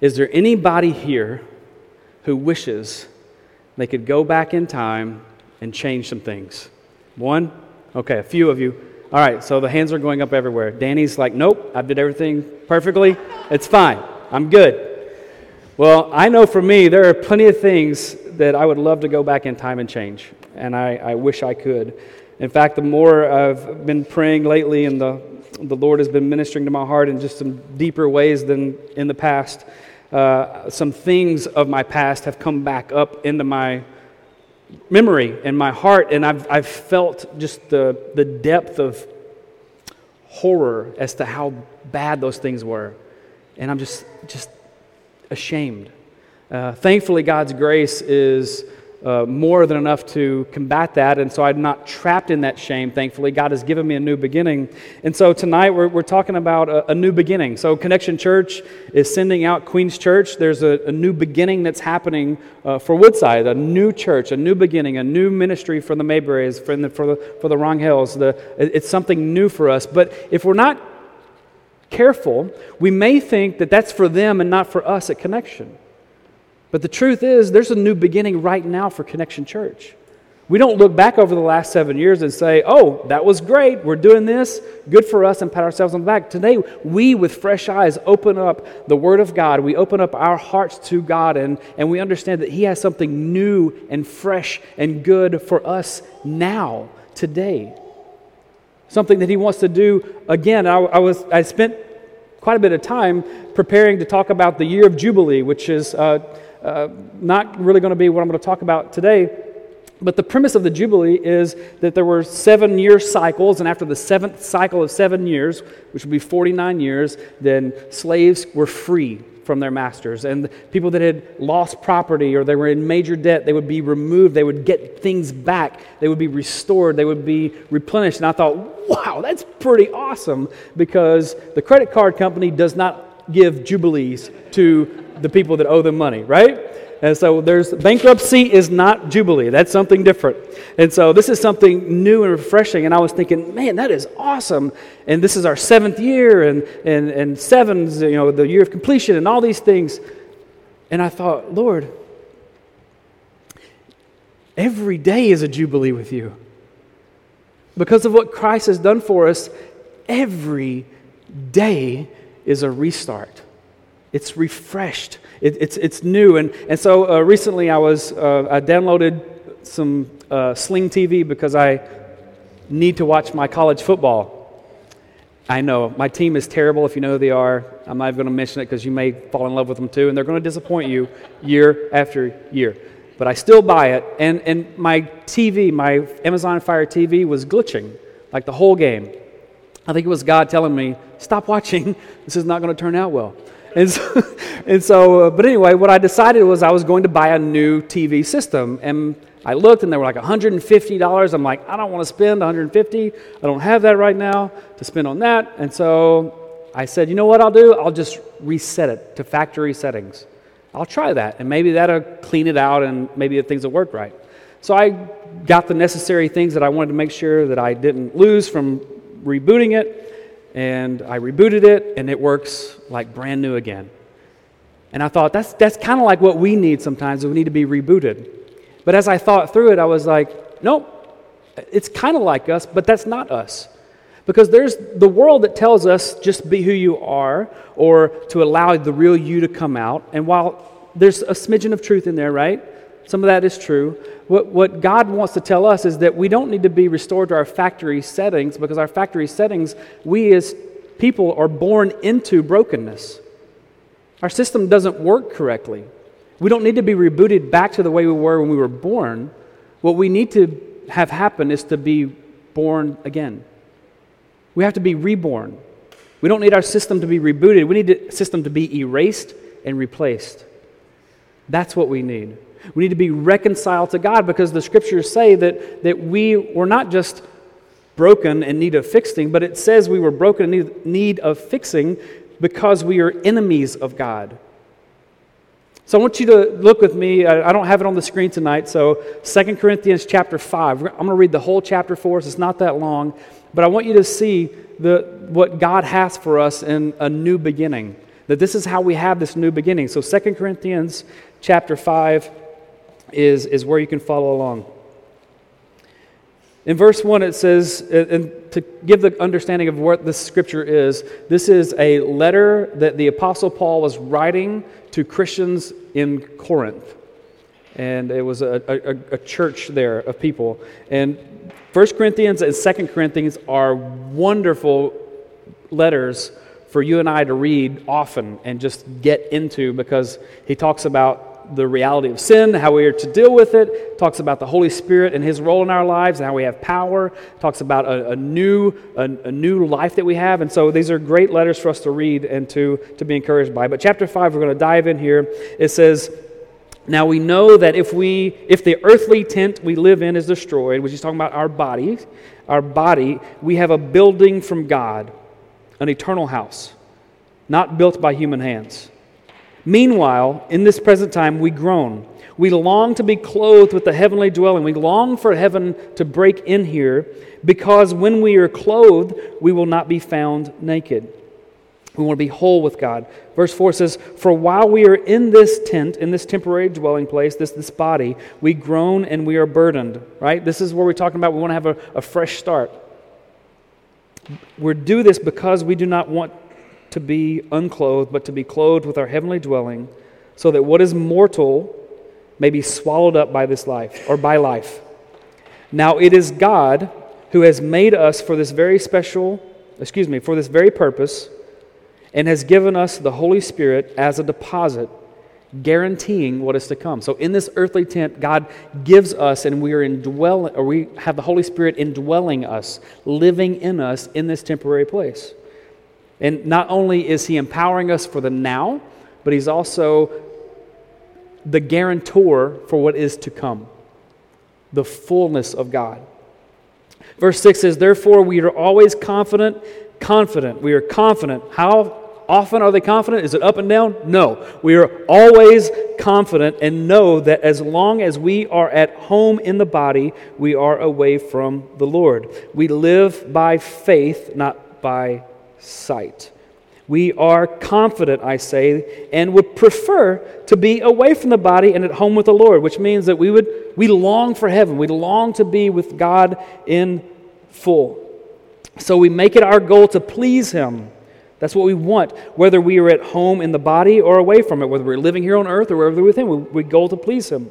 Is there anybody here who wishes they could go back in time and change some things? One? Okay, a few of you. All right, so the hands are going up everywhere. Danny's like, nope, I did everything perfectly. It's fine. I'm good. Well, I know for me, there are plenty of things that I would love to go back in time and change, and I, I wish I could. In fact, the more I've been praying lately and the, the Lord has been ministering to my heart in just some deeper ways than in the past, uh, some things of my past have come back up into my memory and my heart, and I've, I've felt just the, the depth of horror as to how bad those things were. And I'm just, just ashamed. Uh, thankfully, God's grace is uh, more than enough to combat that. And so I'm not trapped in that shame, thankfully. God has given me a new beginning. And so tonight we're, we're talking about a, a new beginning. So Connection Church is sending out Queens Church. There's a, a new beginning that's happening uh, for Woodside, a new church, a new beginning, a new ministry for the Mayberries, for the, for the, for the Ronghills. The, it's something new for us. But if we're not careful, we may think that that's for them and not for us at Connection. But the truth is, there's a new beginning right now for Connection Church. We don't look back over the last seven years and say, oh, that was great. We're doing this. Good for us, and pat ourselves on the back. Today, we, with fresh eyes, open up the Word of God. We open up our hearts to God, and, and we understand that He has something new and fresh and good for us now, today. Something that He wants to do again. I, I was, I spent quite a bit of time preparing to talk about the year of Jubilee, which is. Uh, uh, not really going to be what I'm going to talk about today. But the premise of the Jubilee is that there were seven year cycles, and after the seventh cycle of seven years, which would be 49 years, then slaves were free from their masters. And people that had lost property or they were in major debt, they would be removed. They would get things back. They would be restored. They would be replenished. And I thought, wow, that's pretty awesome because the credit card company does not give jubilees to the people that owe them money, right? And so there's bankruptcy is not jubilee. That's something different. And so this is something new and refreshing. And I was thinking, man, that is awesome. And this is our seventh year, and and and seven's, you know, the year of completion, and all these things. And I thought, Lord, every day is a jubilee with you. Because of what Christ has done for us, every day is a restart. It's refreshed. It, it's, it's new. And, and so uh, recently I was, uh, I downloaded some uh, Sling TV because I need to watch my college football. I know my team is terrible if you know who they are. I'm not even going to mention it because you may fall in love with them too, and they're going to disappoint you year after year. But I still buy it, and, and my TV, my Amazon Fire TV, was glitching like the whole game. I think it was God telling me, stop watching. This is not going to turn out well. And so, and so uh, but anyway, what I decided was I was going to buy a new TV system. And I looked and they were like $150. I'm like, I don't want to spend $150. I don't have that right now to spend on that. And so I said, you know what I'll do? I'll just reset it to factory settings. I'll try that. And maybe that'll clean it out and maybe the things will work right. So I got the necessary things that I wanted to make sure that I didn't lose from rebooting it and I rebooted it, and it works like brand new again. And I thought, that's, that's kind of like what we need sometimes, we need to be rebooted. But as I thought through it, I was like, nope, it's kind of like us, but that's not us. Because there's the world that tells us just be who you are or to allow the real you to come out. And while there's a smidgen of truth in there, right? Some of that is true. What, what God wants to tell us is that we don't need to be restored to our factory settings because our factory settings, we as people are born into brokenness. Our system doesn't work correctly. We don't need to be rebooted back to the way we were when we were born. What we need to have happen is to be born again. We have to be reborn. We don't need our system to be rebooted. We need the system to be erased and replaced. That's what we need. We need to be reconciled to God because the scriptures say that, that we were not just broken and need of fixing, but it says we were broken in need of fixing because we are enemies of God. So I want you to look with me. I don't have it on the screen tonight. So 2 Corinthians chapter 5. I'm going to read the whole chapter for us. It's not that long. But I want you to see the, what God has for us in a new beginning. That this is how we have this new beginning. So 2 Corinthians chapter 5 is, is where you can follow along. In verse 1, it says, and to give the understanding of what this scripture is, this is a letter that the Apostle Paul was writing to Christians in Corinth. And it was a, a, a church there of people. And 1 Corinthians and 2 Corinthians are wonderful letters for you and I to read often and just get into because he talks about the reality of sin, how we are to deal with it, talks about the Holy Spirit and his role in our lives and how we have power, talks about a, a new, a, a, new life that we have. And so these are great letters for us to read and to, to be encouraged by. But chapter 5, we're going to dive in here. It says, now we know that if we if the earthly tent we live in is destroyed, which is talking about our body, our body, we have a building from God, an eternal house, not built by human hands. Meanwhile, in this present time, we groan. We long to be clothed with the heavenly dwelling. We long for heaven to break in here because when we are clothed, we will not be found naked. We want to be whole with God. Verse 4 says, For while we are in this tent, in this temporary dwelling place, this, this body, we groan and we are burdened, right? This is where we're talking about we want to have a, a fresh start. We do this because we do not want to be unclothed, but to be clothed with our heavenly dwelling, so that what is mortal may be swallowed up by this life, or by life. Now it is God who has made us for this very special, excuse me, for this very purpose, and has given us the Holy Spirit as a deposit, guaranteeing what is to come. So in this earthly tent, God gives us, and we are indwelling, or we have the Holy Spirit indwelling us, living in us in this temporary place. And not only is he empowering us for the now, but he's also the guarantor for what is to come the fullness of God. Verse 6 says, Therefore, we are always confident, confident. We are confident. How often are they confident? Is it up and down? No. We are always confident and know that as long as we are at home in the body, we are away from the Lord. We live by faith, not by sight. We are confident, I say, and would prefer to be away from the body and at home with the Lord, which means that we would we long for heaven. We long to be with God in full. So we make it our goal to please him. That's what we want, whether we are at home in the body or away from it, whether we're living here on earth or wherever we're with him, we, we go to please him.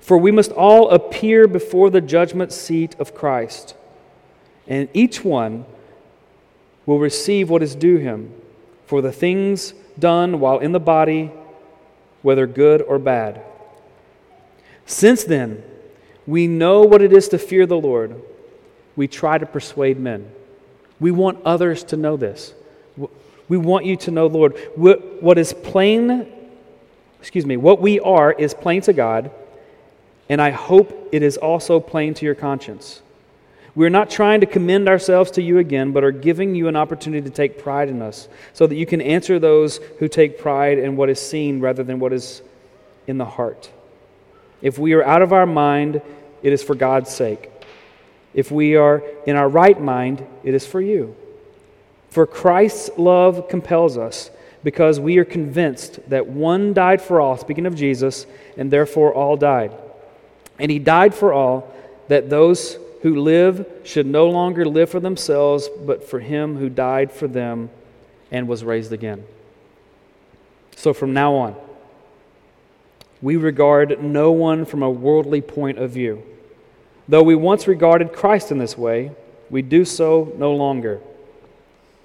For we must all appear before the judgment seat of Christ, and each one will receive what is due him for the things done while in the body, whether good or bad. Since then, we know what it is to fear the Lord. We try to persuade men. We want others to know this. We want you to know, Lord, what is plain, excuse me, what we are is plain to God, and I hope it is also plain to your conscience. We're not trying to commend ourselves to you again, but are giving you an opportunity to take pride in us so that you can answer those who take pride in what is seen rather than what is in the heart. If we are out of our mind, it is for God's sake. If we are in our right mind, it is for you. For Christ's love compels us because we are convinced that one died for all, speaking of Jesus, and therefore all died. And he died for all that those who live should no longer live for themselves, but for him who died for them and was raised again. So from now on, we regard no one from a worldly point of view. Though we once regarded Christ in this way, we do so no longer.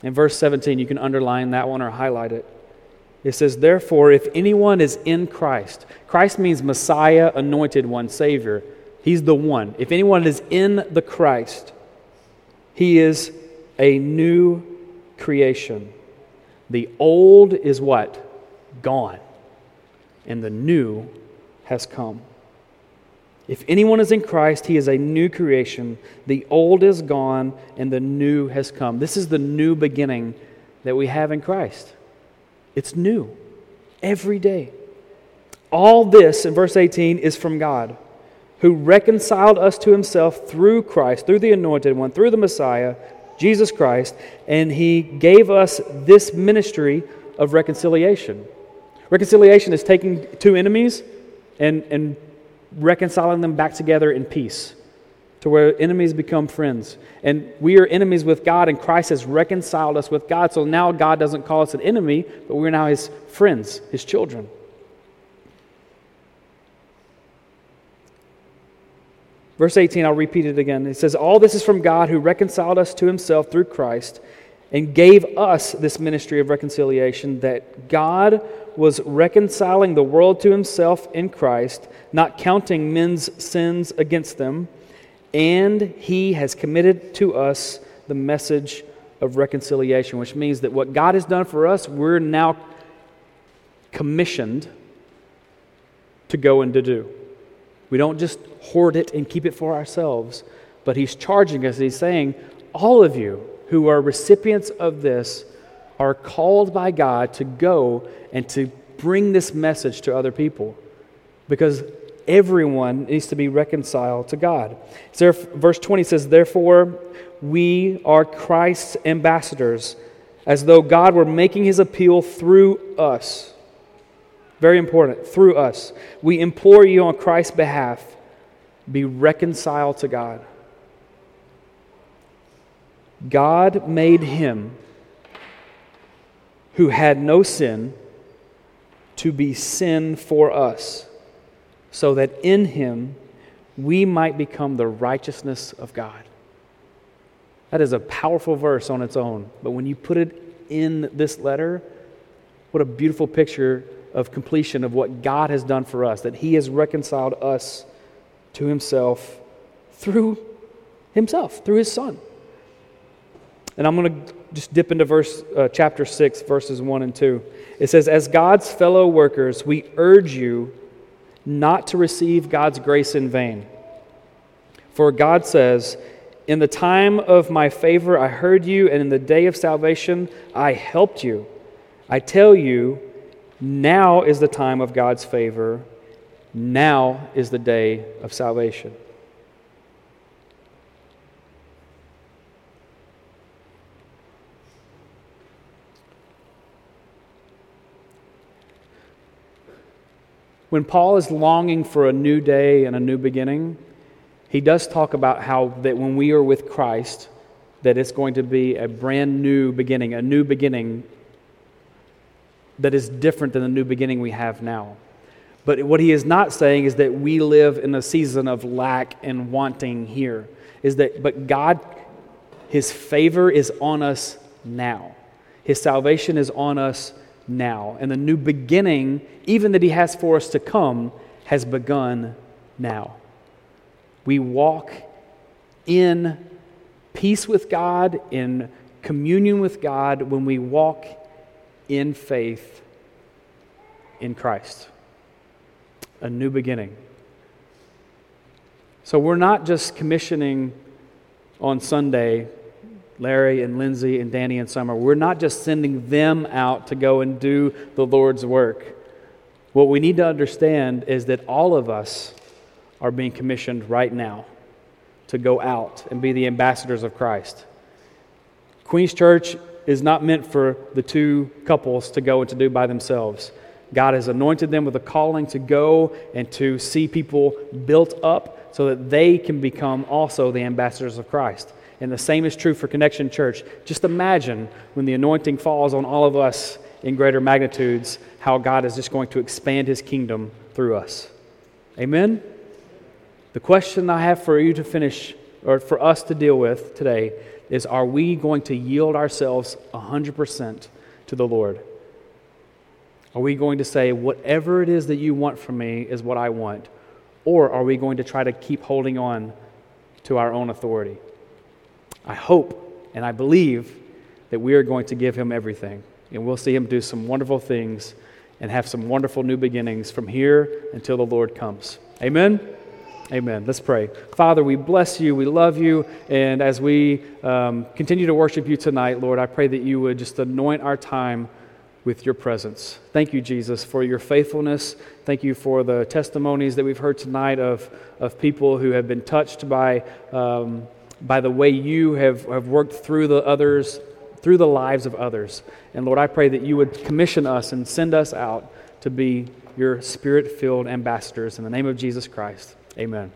In verse 17, you can underline that one or highlight it. It says, Therefore, if anyone is in Christ, Christ means Messiah, anointed one, Savior. He's the one. If anyone is in the Christ, He is a new creation. The old is what? Gone. And the new has come. If anyone is in Christ, he is a new creation. The old is gone and the new has come. This is the new beginning that we have in Christ. It's new every day. All this in verse 18 is from God, who reconciled us to himself through Christ, through the anointed one, through the Messiah, Jesus Christ, and he gave us this ministry of reconciliation. Reconciliation is taking two enemies and, and reconciling them back together in peace to where enemies become friends. And we are enemies with God, and Christ has reconciled us with God. So now God doesn't call us an enemy, but we're now his friends, his children. Verse 18, I'll repeat it again. It says, All this is from God who reconciled us to himself through Christ and gave us this ministry of reconciliation that God was reconciling the world to himself in Christ, not counting men's sins against them, and he has committed to us the message of reconciliation, which means that what God has done for us, we're now commissioned to go and to do. We don't just hoard it and keep it for ourselves, but he's charging us. He's saying, All of you who are recipients of this are called by God to go and to bring this message to other people because everyone needs to be reconciled to God. So verse 20 says, Therefore, we are Christ's ambassadors, as though God were making his appeal through us. Very important, through us. We implore you on Christ's behalf be reconciled to God. God made him who had no sin to be sin for us, so that in him we might become the righteousness of God. That is a powerful verse on its own, but when you put it in this letter, what a beautiful picture of completion of what God has done for us, that He has reconciled us to Himself through Himself, through His Son. And I'm going to just dip into verse uh, chapter 6 verses 1 and 2. It says as God's fellow workers, we urge you not to receive God's grace in vain. For God says, "In the time of my favor I heard you, and in the day of salvation I helped you." I tell you, now is the time of God's favor. Now is the day of salvation. When Paul is longing for a new day and a new beginning, he does talk about how that when we are with Christ, that it's going to be a brand new beginning, a new beginning that is different than the new beginning we have now. But what he is not saying is that we live in a season of lack and wanting here. Is that but God his favor is on us now. His salvation is on us now. And the new beginning, even that He has for us to come, has begun now. We walk in peace with God, in communion with God, when we walk in faith in Christ. A new beginning. So we're not just commissioning on Sunday Larry and Lindsay and Danny and Summer, we're not just sending them out to go and do the Lord's work. What we need to understand is that all of us are being commissioned right now to go out and be the ambassadors of Christ. Queen's Church is not meant for the two couples to go and to do by themselves. God has anointed them with a calling to go and to see people built up so that they can become also the ambassadors of Christ. And the same is true for Connection Church. Just imagine when the anointing falls on all of us in greater magnitudes, how God is just going to expand his kingdom through us. Amen? The question I have for you to finish, or for us to deal with today, is are we going to yield ourselves 100% to the Lord? Are we going to say, whatever it is that you want from me is what I want? Or are we going to try to keep holding on to our own authority? I hope and I believe that we are going to give him everything. And we'll see him do some wonderful things and have some wonderful new beginnings from here until the Lord comes. Amen. Amen. Let's pray. Father, we bless you. We love you. And as we um, continue to worship you tonight, Lord, I pray that you would just anoint our time with your presence. Thank you, Jesus, for your faithfulness. Thank you for the testimonies that we've heard tonight of, of people who have been touched by, um, by the way you have, have worked through the others, through the lives of others. And Lord, I pray that you would commission us and send us out to be your spirit filled ambassadors. In the name of Jesus Christ, amen.